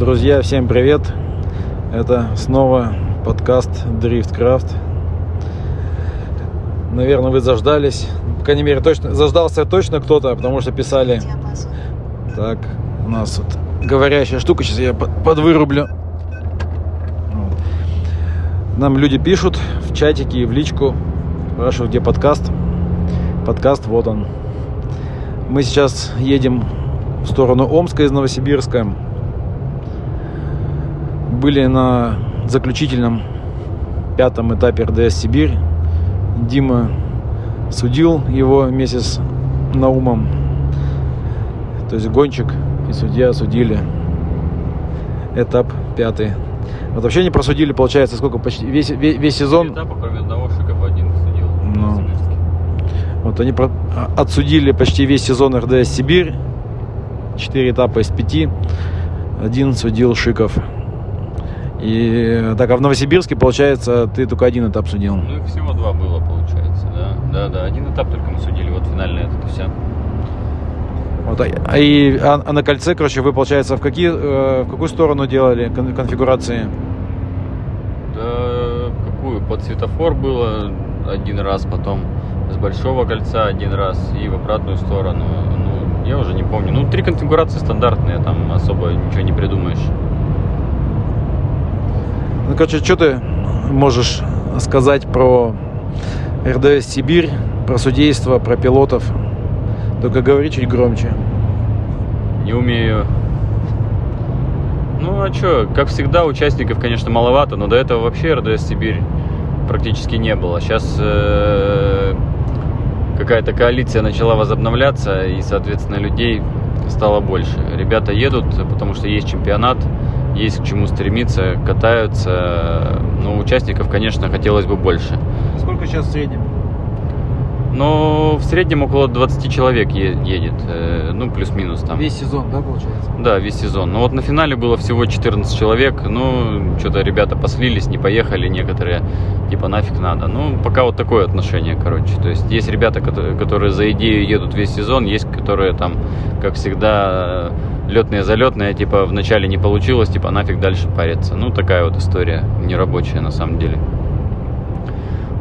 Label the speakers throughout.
Speaker 1: Друзья, всем привет! Это снова подкаст Driftcraft. Наверное, вы заждались. По крайней мере, точно заждался точно кто-то, потому что писали. Так, у нас вот говорящая штука. Сейчас я подвырублю. Нам люди пишут в чатике и в личку. Спрашивают, где подкаст. Подкаст, вот он. Мы сейчас едем в сторону Омска из Новосибирска. Были на заключительном пятом этапе РДС Сибирь. Дима судил его вместе с Наумом. То есть гонщик и судья судили этап пятый. Вот вообще не просудили, получается, сколько почти весь, весь, весь сезон.
Speaker 2: Этапа, кроме одного, Шиков один судил.
Speaker 1: Ну. Вот они про... А, отсудили почти весь сезон РДС Сибирь. Четыре этапа из пяти. Один судил Шиков. И так, а в Новосибирске, получается, ты только один этап судил.
Speaker 2: Ну всего два было, получается, да. Да, да, один этап только мы судили, вот финальный этот и все.
Speaker 1: Вот, а, и, а, а на кольце, короче, вы, получается, в, какие, э, в какую сторону делали кон- конфигурации?
Speaker 2: Да, какую? Под светофор было один раз, потом с большого кольца один раз и в обратную сторону. Ну, я уже не помню. Ну, три конфигурации стандартные, там особо ничего не придумаешь.
Speaker 1: Ну, короче, что ты можешь сказать про РДС Сибирь, про судейство, про пилотов? Только говори чуть громче.
Speaker 2: Не умею. Ну, а что, как всегда, участников, конечно, маловато, но до этого вообще РДС Сибирь практически не было. Сейчас э, какая-то коалиция начала возобновляться, и, соответственно, людей стало больше. Ребята едут, потому что есть чемпионат, есть к чему стремиться, катаются. Но участников, конечно, хотелось бы больше.
Speaker 1: Сколько сейчас в среднем?
Speaker 2: Но в среднем около 20 человек едет, э, ну, плюс-минус там.
Speaker 1: Весь сезон, да, получается?
Speaker 2: Да, весь сезон. Но вот на финале было всего 14 человек. Ну, что-то ребята послились, не поехали некоторые. Типа нафиг надо. Ну, пока вот такое отношение, короче. То есть есть ребята, которые за идею едут весь сезон, есть которые там, как всегда, летные залетные, типа вначале не получилось, типа нафиг дальше париться. Ну, такая вот история нерабочая на самом деле.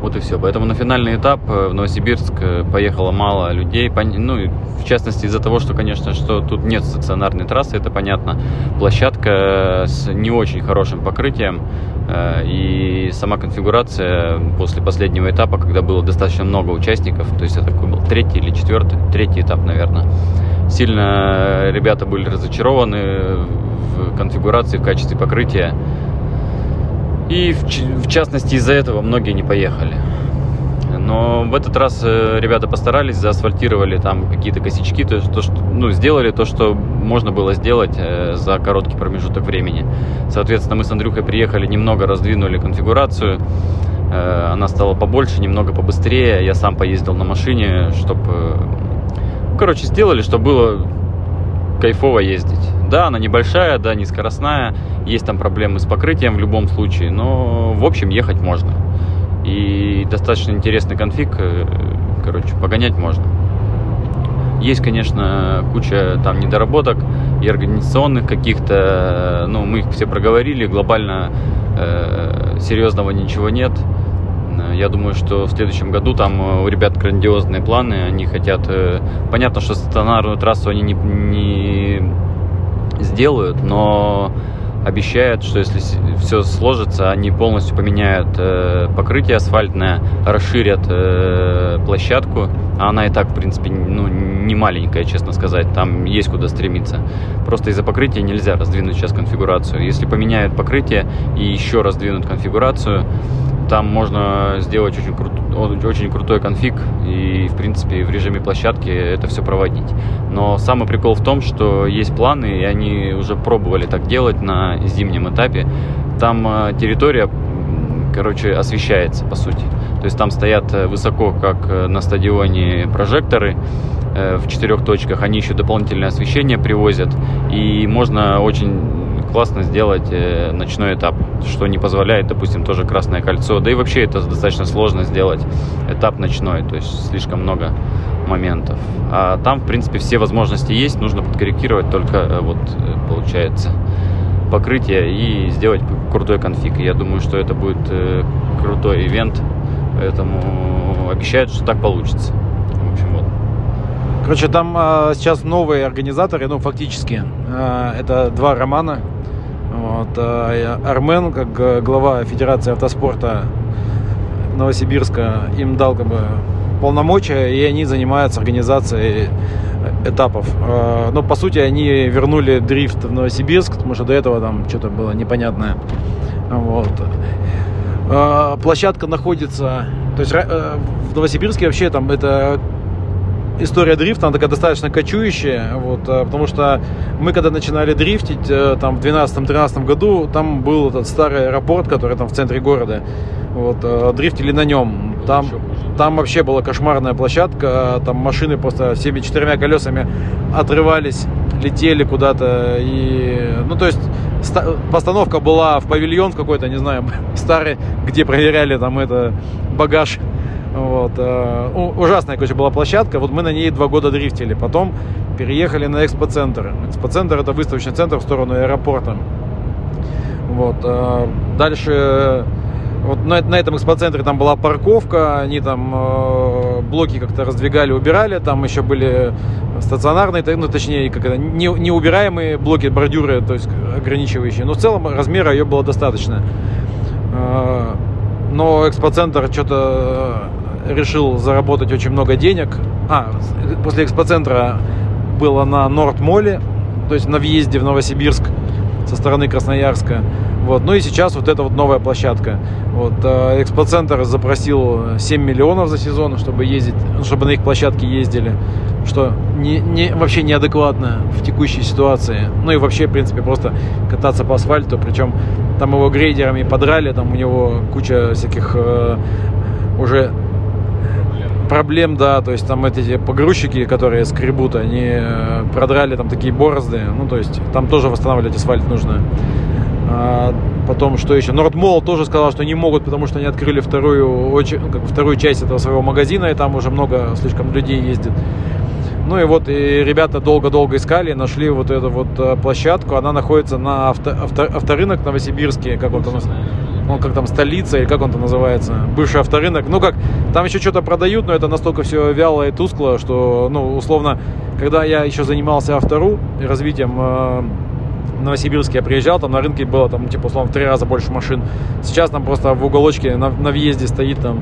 Speaker 2: Вот и все. Поэтому на финальный этап э, в Новосибирск э, поехало мало людей. Ну, в частности, из-за того, что, конечно, что тут нет стационарной трассы, это понятно. Площадка с не очень хорошим покрытием. э, И сама конфигурация после последнего этапа, когда было достаточно много участников, то есть это такой был третий или четвертый, третий этап, наверное, сильно ребята были разочарованы в конфигурации, в качестве покрытия. И в, в частности из-за этого многие не поехали. Но в этот раз э, ребята постарались, заасфальтировали там какие-то косячки, то, есть то, что, ну, сделали то, что можно было сделать э, за короткий промежуток времени. Соответственно, мы с Андрюхой приехали, немного раздвинули конфигурацию, э, она стала побольше, немного побыстрее. Я сам поездил на машине, чтобы... короче, сделали, чтобы было кайфово ездить. Да, она небольшая, да, не есть там проблемы с покрытием в любом случае, но в общем ехать можно. И достаточно интересный конфиг, э, короче, погонять можно. Есть, конечно, куча там недоработок и организационных каких-то, ну, мы их все проговорили, глобально э, серьезного ничего нет. Э, Я думаю, что в следующем году там э, у ребят грандиозные планы, они хотят... э, Понятно, что стационарную трассу они не, не сделают, но обещают, что если все сложится, они полностью поменяют э, покрытие асфальтное, расширят э, площадку, а она и так, в принципе, ну, не маленькая, честно сказать, там есть куда стремиться. Просто из-за покрытия нельзя раздвинуть сейчас конфигурацию. Если поменяют покрытие и еще раздвинут конфигурацию, там можно сделать очень, крут, очень крутой конфиг и, в принципе, в режиме площадки это все проводить. Но самый прикол в том, что есть планы, и они уже пробовали так делать на зимнем этапе. Там э, территория, короче, освещается, по сути. То есть там стоят э, высоко, как э, на стадионе, прожекторы в четырех точках. Они еще дополнительное освещение привозят. И можно очень классно сделать э, ночной этап, что не позволяет, допустим, тоже Красное кольцо. Да и вообще это достаточно сложно сделать этап ночной, то есть слишком много моментов. А там, в принципе, все возможности есть, нужно подкорректировать только э, вот э, получается покрытие и сделать крутой конфиг. Я думаю, что это будет крутой ивент, поэтому обещают, что так получится. В общем, вот.
Speaker 1: Короче, там э, сейчас новые организаторы, ну, фактически. Э, это два романа. Вот, э, Армен, как глава Федерации автоспорта Новосибирска, им дал как бы полномочия, и они занимаются организацией этапов. Но, ну, по сути, они вернули дрифт в Новосибирск, потому что до этого там что-то было непонятное. Вот. Площадка находится... То есть в Новосибирске вообще там это история дрифта, она такая достаточно кочующая, вот, э, потому что мы когда начинали дрифтить, э, там, в 12-13 году, там был этот старый аэропорт, который там в центре города, вот, э, дрифтили на нем, там, там вообще была кошмарная площадка, там машины просто всеми четырьмя колесами отрывались, летели куда-то, и, ну, то есть, постановка была в павильон какой-то, не знаю, старый, где проверяли там это багаж вот. Э, ужасная, короче, была площадка. Вот мы на ней два года дрифтили. Потом переехали на экспоцентр. Экспоцентр это выставочный центр в сторону аэропорта. Вот. Э, дальше вот на, на этом экспоцентре там была парковка, они там э, блоки как-то раздвигали, убирали, там еще были стационарные, ну точнее, как это, не, неубираемые блоки, бордюры, то есть ограничивающие. Но в целом размера ее было достаточно. Э, но экспоцентр что-то решил заработать очень много денег. А, после экспоцентра было на Норд-Моле, то есть на въезде в Новосибирск со стороны Красноярска. Вот. Ну и сейчас вот эта вот новая площадка. Вот. Э, экспоцентр запросил 7 миллионов за сезон, чтобы ездить, чтобы на их площадке ездили, что не, не, вообще неадекватно в текущей ситуации. Ну и вообще, в принципе, просто кататься по асфальту, причем там его грейдерами подрали, там у него куча всяких э, уже проблем, да, то есть там эти погрузчики, которые скребут, они э, продрали там такие борозды, ну, то есть там тоже восстанавливать асфальт нужно. А, потом, что еще? Нордмол тоже сказал, что не могут, потому что они открыли вторую, очень, ну, как, вторую часть этого своего магазина, и там уже много слишком людей ездит. Ну и вот и ребята долго-долго искали, нашли вот эту вот э, площадку. Она находится на авто, авто, авторынок Новосибирске, как он там, ну, как там столица или как он там называется, бывший авторынок. Ну как, там еще что-то продают, но это настолько все вяло и тускло, что, ну, условно, когда я еще занимался автору развитием э, Новосибирске я приезжал, там на рынке было там типа условно в три раза больше машин. Сейчас там просто в уголочке на, на въезде стоит там,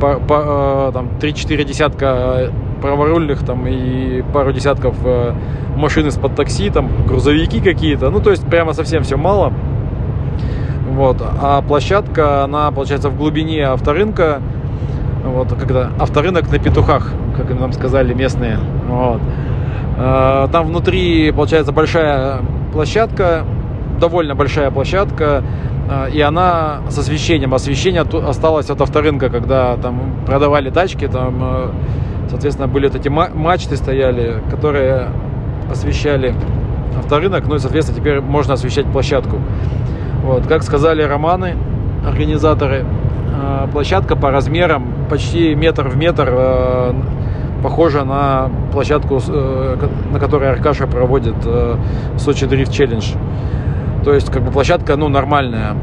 Speaker 1: по, по, э, там 3-4 десятка праворульных там и пару десятков э, машин из-под такси, там грузовики какие-то. Ну, то есть прямо совсем все мало. Вот. А площадка, она, получается, в глубине авторынка. Вот, когда авторынок на петухах, как нам сказали местные. Вот. Э, там внутри, получается, большая площадка, довольно большая площадка, э, и она с освещением. Освещение осталось от авторынка, когда там продавали тачки, там э, Соответственно, были вот эти мачты стояли, которые освещали авторынок, ну и, соответственно, теперь можно освещать площадку. Вот, как сказали романы, организаторы, э, площадка по размерам почти метр в метр похожа на площадку, э, на которой Аркаша проводит Сочи Дрифт Челлендж. То есть, как бы площадка, ну, нормальная.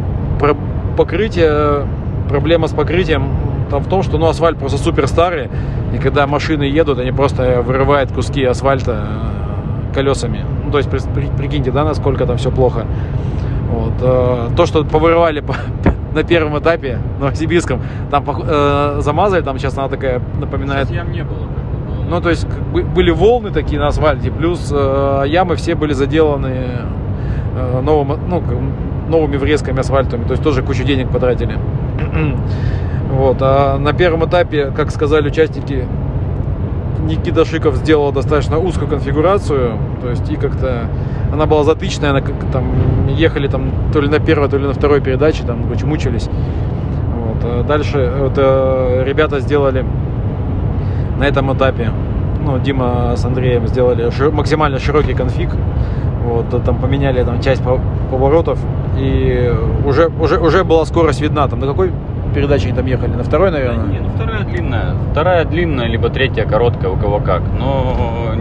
Speaker 1: Покрытие, проблема с покрытием там в том, что ну, асфальт просто супер старый, и когда машины едут, они просто вырывают куски асфальта э, колесами. Ну, то есть, при, прикиньте, да, насколько там все плохо. Вот. Э, то, что повырывали по, на первом этапе Новосибирском, там э, замазали, там сейчас она такая напоминает... Сейчас
Speaker 2: ям не было.
Speaker 1: Ну, то есть были волны такие на асфальте, плюс э, ямы все были заделаны э, новым, ну, новыми врезками асфальтами, то есть тоже кучу денег потратили. Вот. А на первом этапе, как сказали участники, Никита Шиков сделал достаточно узкую конфигурацию, то есть и как-то она была затычная, она как там ехали там то ли на первой, то ли на второй передаче, там очень мучились. Вот. А дальше вот, э, ребята сделали на этом этапе, ну, Дима с Андреем сделали шир, максимально широкий конфиг, вот, там поменяли там часть поворотов, и уже, уже, уже была скорость видна, там на какой передачи они там ехали? На второй, наверное?
Speaker 2: Да, не, ну вторая длинная. Вторая длинная, либо третья короткая, у кого как. Но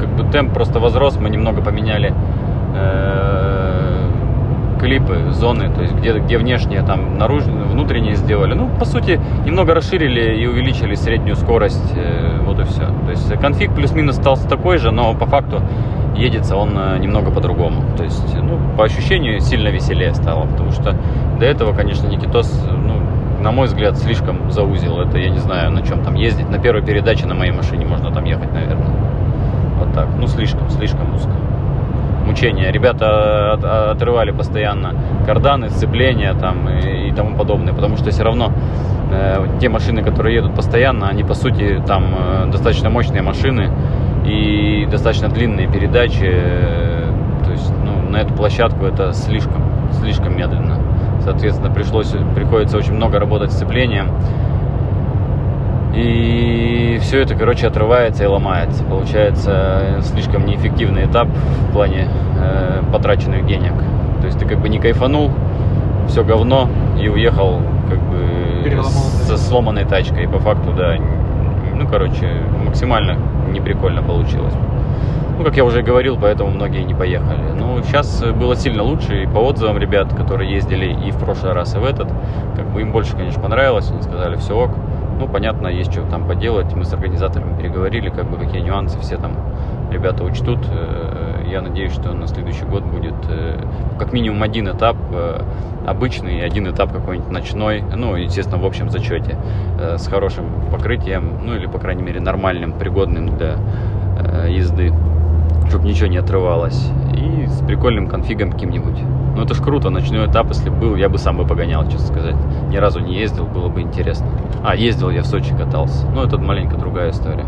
Speaker 2: как бы темп просто возрос, мы немного поменяли э, клипы, зоны, то есть где, где внешние, там наружные, внутренние сделали. Ну, по сути, немного расширили и увеличили среднюю скорость, э, вот и все. То есть конфиг плюс-минус остался такой же, но по факту едется он э, немного по-другому. То есть, ну, по ощущению сильно веселее стало, потому что до этого, конечно, Никитос, ну, на мой взгляд, слишком заузил. Это я не знаю, на чем там ездить. На первой передаче на моей машине можно там ехать, наверное. Вот так. Ну, слишком, слишком узко. Мучения. Ребята от, отрывали постоянно карданы, сцепления там и, и тому подобное, потому что все равно э, те машины, которые едут постоянно, они по сути там э, достаточно мощные машины и достаточно длинные передачи. Э, то есть, ну, на эту площадку это слишком, слишком медленно. Соответственно, пришлось, приходится очень много работать с сцеплением. И все это, короче, отрывается и ломается. Получается слишком неэффективный этап в плане э, потраченных денег. То есть ты как бы не кайфанул, все говно и уехал как бы со сломанной тачкой. И по факту, да, ну, короче, максимально неприкольно получилось. Ну, как я уже говорил, поэтому многие не поехали. Ну, сейчас было сильно лучше, и по отзывам ребят, которые ездили и в прошлый раз, и в этот, как бы им больше, конечно, понравилось, они сказали, все ок. Ну, понятно, есть что там поделать. Мы с организаторами переговорили, как бы какие нюансы все там ребята учтут. Э, я надеюсь, что на следующий год будет э, как минимум один этап э, обычный, один этап какой-нибудь ночной, ну, естественно, в общем зачете, с хорошим покрытием, ну, или, по крайней мере, нормальным, пригодным для езды чтобы ничего не отрывалось. И с прикольным конфигом каким-нибудь. Ну это ж круто, ночной этап, если был, я бы сам бы погонял, честно сказать. Ни разу не ездил, было бы интересно. А, ездил я в Сочи, катался. Ну это маленько другая история.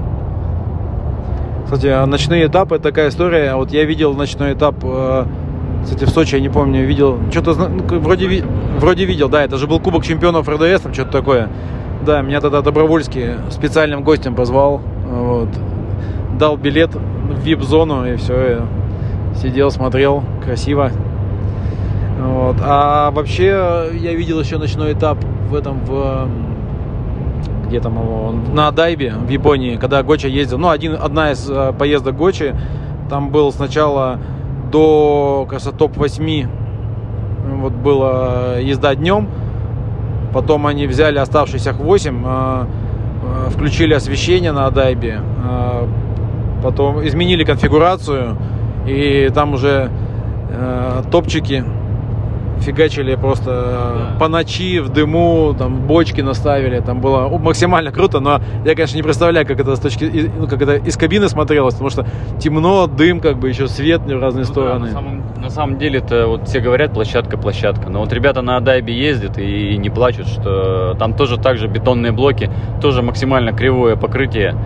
Speaker 1: Кстати, а ночные этапы такая история. Вот я видел ночной этап, э, кстати, в Сочи, я не помню, видел. Что-то ну, вроде, вроде видел, да, это же был Кубок чемпионов РДС, там что-то такое. Да, меня тогда Добровольский специальным гостем позвал. Вот. Дал билет в вип-зону и все. Сидел, смотрел, красиво. Вот. А вообще я видел еще ночной этап в этом в где там его, на Дайбе в Японии, когда Гоча ездил. Ну, один, одна из э, поездок Гочи, там был сначала до, кажется, топ-8 вот была езда днем, потом они взяли оставшиеся 8, э, э, включили освещение на Дайбе, потом изменили конфигурацию, и там уже топчики фигачили просто да. по ночи в дыму, там бочки наставили, там было максимально круто, но я, конечно, не представляю, как это с точки, ну, как это из кабины смотрелось, потому что темно, дым, как бы еще свет в разные ну, стороны.
Speaker 2: Да, на, самом, на самом деле это вот все говорят площадка, площадка, но вот ребята на Адайбе ездят и не плачут, что там тоже так же бетонные блоки, тоже максимально кривое покрытие,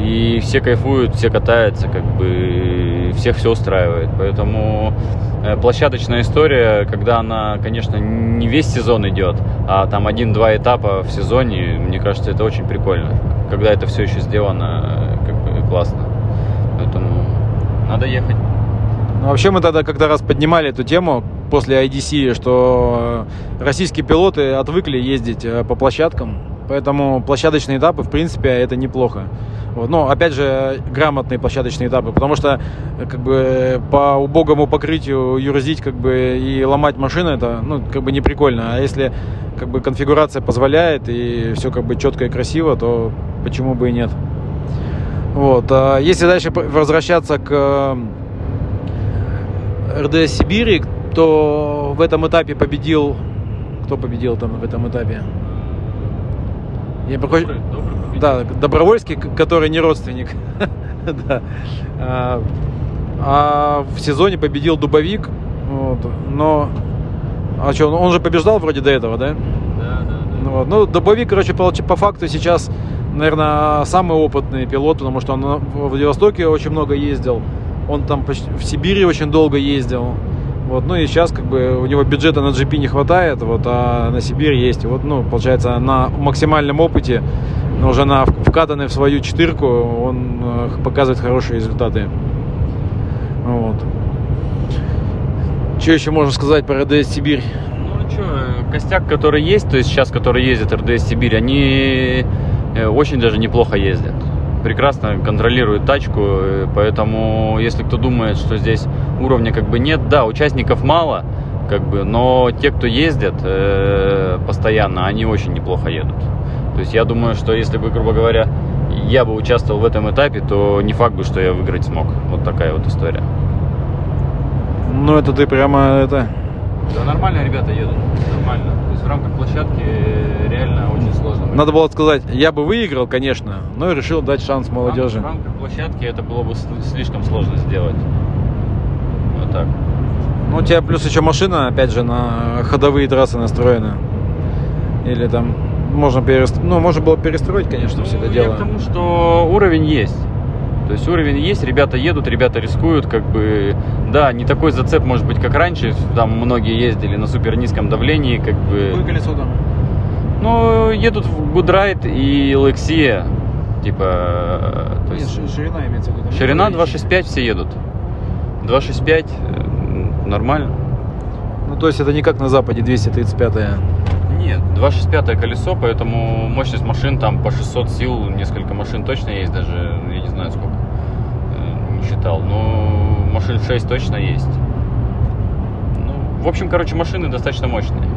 Speaker 2: и все кайфуют, все катаются, как бы всех все устраивает. Поэтому э, площадочная история, когда она, конечно, не весь сезон идет, а там один-два этапа в сезоне, мне кажется, это очень прикольно. Когда это все еще сделано, как бы классно. Поэтому надо ехать.
Speaker 1: Ну, вообще мы тогда когда раз поднимали эту тему после IDC, что российские пилоты отвыкли ездить э, по площадкам, поэтому площадочные этапы, в принципе, это неплохо. Вот. Но, опять же, грамотные площадочные этапы, потому что как бы по убогому покрытию юрзить как бы и ломать машину, это ну, как бы не прикольно. А если как бы конфигурация позволяет и все как бы четко и красиво, то почему бы и нет. Вот. А если дальше возвращаться к РДС Сибири, то в этом этапе победил... Кто победил там в этом этапе? Я добрый, добрый да, Добровольский, который не родственник. да. а, а в сезоне победил Дубовик. Вот, но... А что, он же побеждал вроде до этого, да? Да, да, да. Ну, вот. ну Дубовик, короче, по, по факту сейчас, наверное, самый опытный пилот, потому что он в Владивостоке очень много ездил. Он там почти, в Сибири очень долго ездил. Вот, ну и сейчас как бы у него бюджета на GP не хватает, вот, а на Сибирь есть. Вот, ну, получается, на максимальном опыте но уже на вкатанный в свою четырку он э, показывает хорошие результаты. Вот. Что еще можно сказать про РДС Сибирь?
Speaker 2: Ну что, костяк, который есть, то есть сейчас, который ездит РДС Сибирь, они э, очень даже неплохо ездят. Прекрасно контролируют тачку, э, поэтому если кто думает, что здесь уровня как бы нет, да, участников мало, как бы, но те, кто ездят э, постоянно, они очень неплохо едут. То есть я думаю, что если бы, грубо говоря, я бы участвовал в этом этапе, то не факт бы, что я выиграть смог. Вот такая вот история.
Speaker 1: Ну, это ты прямо это...
Speaker 2: Да нормально ребята едут, нормально. То есть в рамках площадки реально очень сложно.
Speaker 1: Надо было сказать, я бы выиграл, конечно, но решил дать шанс молодежи.
Speaker 2: В рамках площадки это было бы слишком сложно сделать. Вот так.
Speaker 1: Ну, у тебя плюс еще машина, опять же, на ходовые трассы настроена. Или там можно перестроить, ну, можно было перестроить, конечно,
Speaker 2: ну,
Speaker 1: все это
Speaker 2: я
Speaker 1: дело.
Speaker 2: к тому, что уровень есть. То есть уровень есть, ребята едут, ребята рискуют, как бы, да, не такой зацеп может быть, как раньше, там многие ездили на супер низком давлении, как бы.
Speaker 1: Какое колесо там?
Speaker 2: Ну, едут в Goodride и Lexia, типа, то есть...
Speaker 1: Нет, ширина имеется в виду.
Speaker 2: Ширина 265 все едут. 265 нормально.
Speaker 1: Ну, то есть это не как на Западе 235 -я.
Speaker 2: Нет, 265 колесо, поэтому мощность машин там по 600 сил, несколько машин точно есть даже, я не знаю сколько, не считал, но машин 6 точно есть. Ну, в общем, короче, машины достаточно мощные.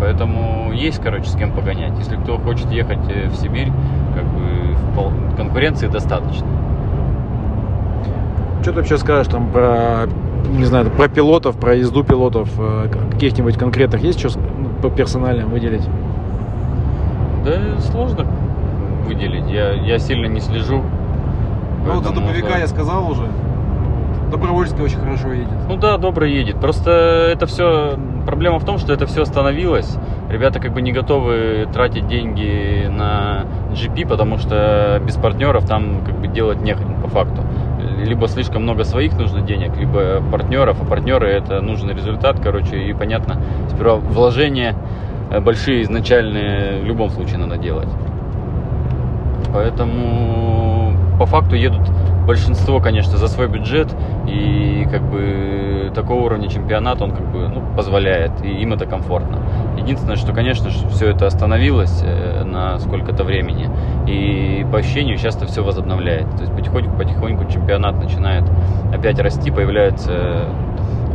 Speaker 2: Поэтому есть, короче, с кем погонять. Если кто хочет ехать в Сибирь, как бы конкуренции достаточно.
Speaker 1: Что ты вообще скажешь там про не знаю, про пилотов, про езду пилотов, каких-нибудь конкретных есть что по персонально выделить?
Speaker 2: Да сложно выделить. Я, я сильно не слежу.
Speaker 1: Ну, вот за дубовика за... я сказал уже. Добровольский очень хорошо едет.
Speaker 2: Ну да, добро едет. Просто это все... Проблема в том, что это все остановилось. Ребята как бы не готовы тратить деньги на GP, потому что без партнеров там как бы делать нехрен по факту либо слишком много своих нужно денег, либо партнеров, а партнеры это нужный результат, короче, и понятно, сперва вложения э, большие изначальные в любом случае надо делать. Поэтому по факту едут большинство, конечно, за свой бюджет, и как бы такого уровня чемпионат он как бы ну, позволяет, и им это комфортно. Единственное, что, конечно все это остановилось э, на сколько-то времени, и по ощущению сейчас это все возобновляет. То есть потихоньку-потихоньку чемпионат начинает опять расти, появляется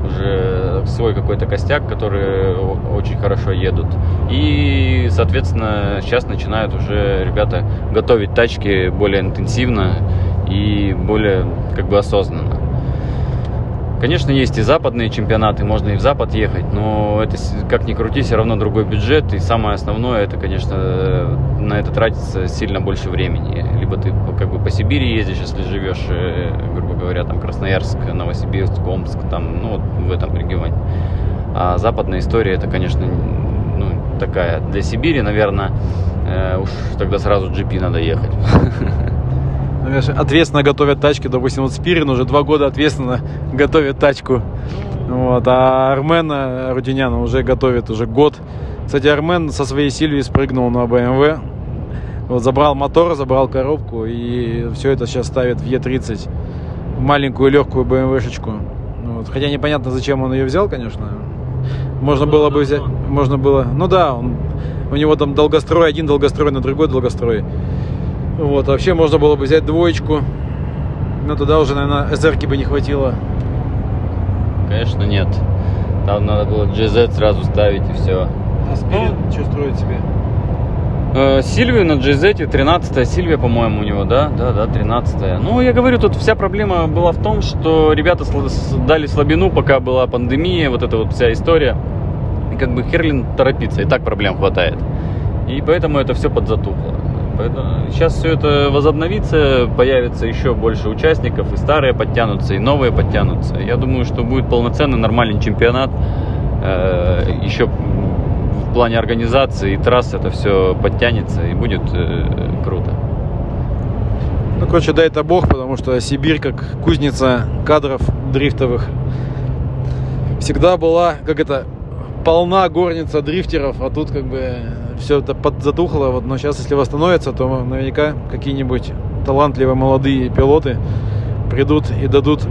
Speaker 2: уже свой какой-то костяк, которые очень хорошо едут. И, соответственно, сейчас начинают уже ребята готовить тачки более интенсивно и более как бы осознанно. Конечно, есть и западные чемпионаты, можно и в Запад ехать, но это, как ни крути, все равно другой бюджет. И самое основное, это, конечно, на это тратится сильно больше времени. Либо ты как бы по Сибири ездишь, если живешь, э, грубо говоря, там Красноярск, Новосибирск, Омск, там, ну, вот в этом регионе. А западная история, это, конечно, ну, такая. Для Сибири, наверное, э, уж тогда сразу GP надо ехать.
Speaker 1: Ответственно готовят тачки. Допустим, вот Спирин уже два года ответственно готовит тачку. Вот, а Армен Рудинян уже готовит уже год. Кстати, Армен со своей Сильвии спрыгнул на BMW. Вот, забрал мотор, забрал коробку и все это сейчас ставит в Е30. Маленькую легкую BMW-шечку. Вот. Хотя непонятно, зачем он ее взял, конечно. Можно было бы взять, можно было, ну да, он, у него там долгострой один, долгострой на другой долгострой. Вот, вообще можно было бы взять двоечку. Но туда уже, наверное, СРки бы не хватило.
Speaker 2: Конечно, нет. Там надо было GZ сразу ставить и все.
Speaker 1: А Спирит ну, что строит себе?
Speaker 2: Э, Сильвию на GZ, 13 Сильвия, по-моему, у него, да? Да, да, 13 -я. Ну, я говорю, тут вся проблема была в том, что ребята дали слабину, пока была пандемия, вот эта вот вся история. И как бы Херлин торопится, и так проблем хватает. И поэтому это все подзатухло. Поэтому сейчас все это возобновится, появится еще больше участников, и старые подтянутся, и новые подтянутся. Я думаю, что будет полноценный нормальный чемпионат. Э, еще в плане организации и трасс это все подтянется и будет э, круто.
Speaker 1: Ну, короче, дай это бог, потому что Сибирь, как кузница кадров дрифтовых, всегда была, как это, полна горница дрифтеров, а тут как бы все это подзатухло, вот, но сейчас, если восстановится, то наверняка какие-нибудь талантливые молодые пилоты придут и дадут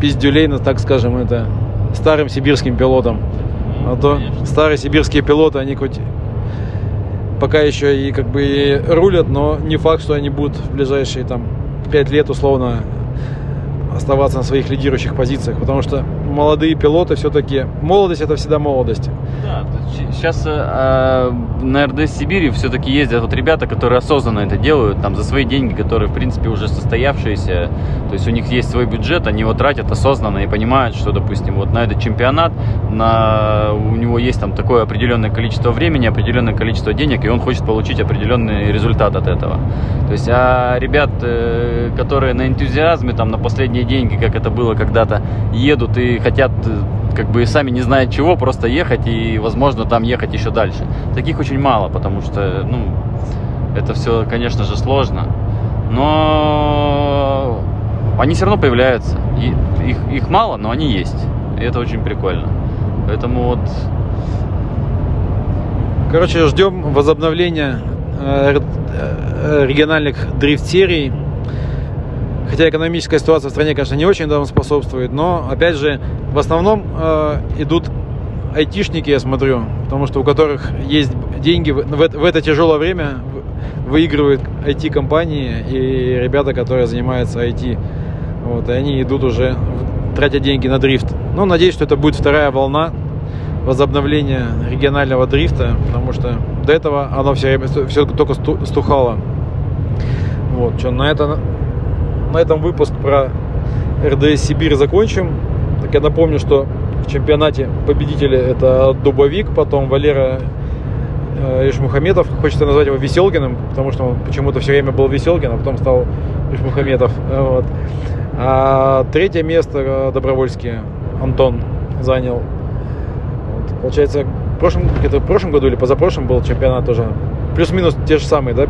Speaker 1: пиздюлей, ну, так скажем, это старым сибирским пилотам. А то старые сибирские пилоты, они хоть пока еще и как бы и рулят, но не факт, что они будут в ближайшие там 5 лет условно оставаться на своих лидирующих позициях, потому что молодые пилоты все-таки молодость это всегда молодость.
Speaker 2: Сейчас э, на РДС Сибири все-таки ездят вот ребята, которые осознанно это делают, там за свои деньги, которые в принципе уже состоявшиеся, то есть у них есть свой бюджет, они его тратят осознанно и понимают, что, допустим, вот на этот чемпионат на, у него есть там такое определенное количество времени, определенное количество денег, и он хочет получить определенный результат от этого. То есть, а ребят, э, которые на энтузиазме, там, на последние деньги, как это было когда-то, едут и хотят э, как бы сами не знают чего, просто ехать и, возможно, там ехать еще дальше. Таких очень мало, потому что, ну, это все, конечно же, сложно. Но они все равно появляются. И их, их мало, но они есть. И это очень прикольно. Поэтому вот...
Speaker 1: Короче, ждем возобновления э, э, региональных дрифт-серий. Хотя экономическая ситуация в стране, конечно, не очень этому способствует, но, опять же, в основном э, идут айтишники, я смотрю, потому что у которых есть деньги в, в, это тяжелое время выигрывают IT-компании и ребята, которые занимаются IT. Вот, и они идут уже, тратя деньги на дрифт. Но надеюсь, что это будет вторая волна возобновления регионального дрифта, потому что до этого оно все все только стухало. Вот, что на это на этом выпуск про РДС Сибирь закончим. Так я напомню, что в чемпионате победители это Дубовик, потом Валера э, Ишмухаметов. Хочется назвать его Веселкиным, потому что он почему-то все время был Веселкин, а потом стал Ишмухаметов. Вот. А третье место э, добровольский Антон занял. Вот. Получается, в прошлом, где-то в прошлом году или позапрошлом был чемпионат тоже. Плюс-минус те же самые, да,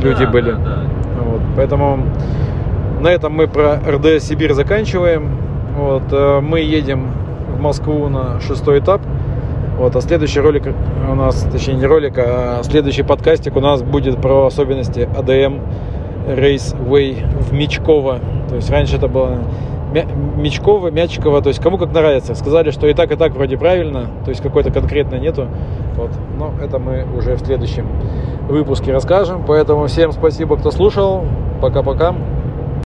Speaker 1: люди да, были. Да, да. Вот. Поэтому на этом мы про РДС Сибирь заканчиваем. Вот, э, мы едем в Москву на шестой этап. Вот, а следующий ролик у нас, точнее не ролик, а следующий подкастик у нас будет про особенности АДМ Raceway в Мечково. То есть раньше это было Мечково, Мячково, то есть кому как нравится. Сказали, что и так, и так вроде правильно, то есть какой-то конкретно нету. Вот. Но это мы уже в следующем выпуске расскажем. Поэтому всем спасибо, кто слушал. Пока-пока.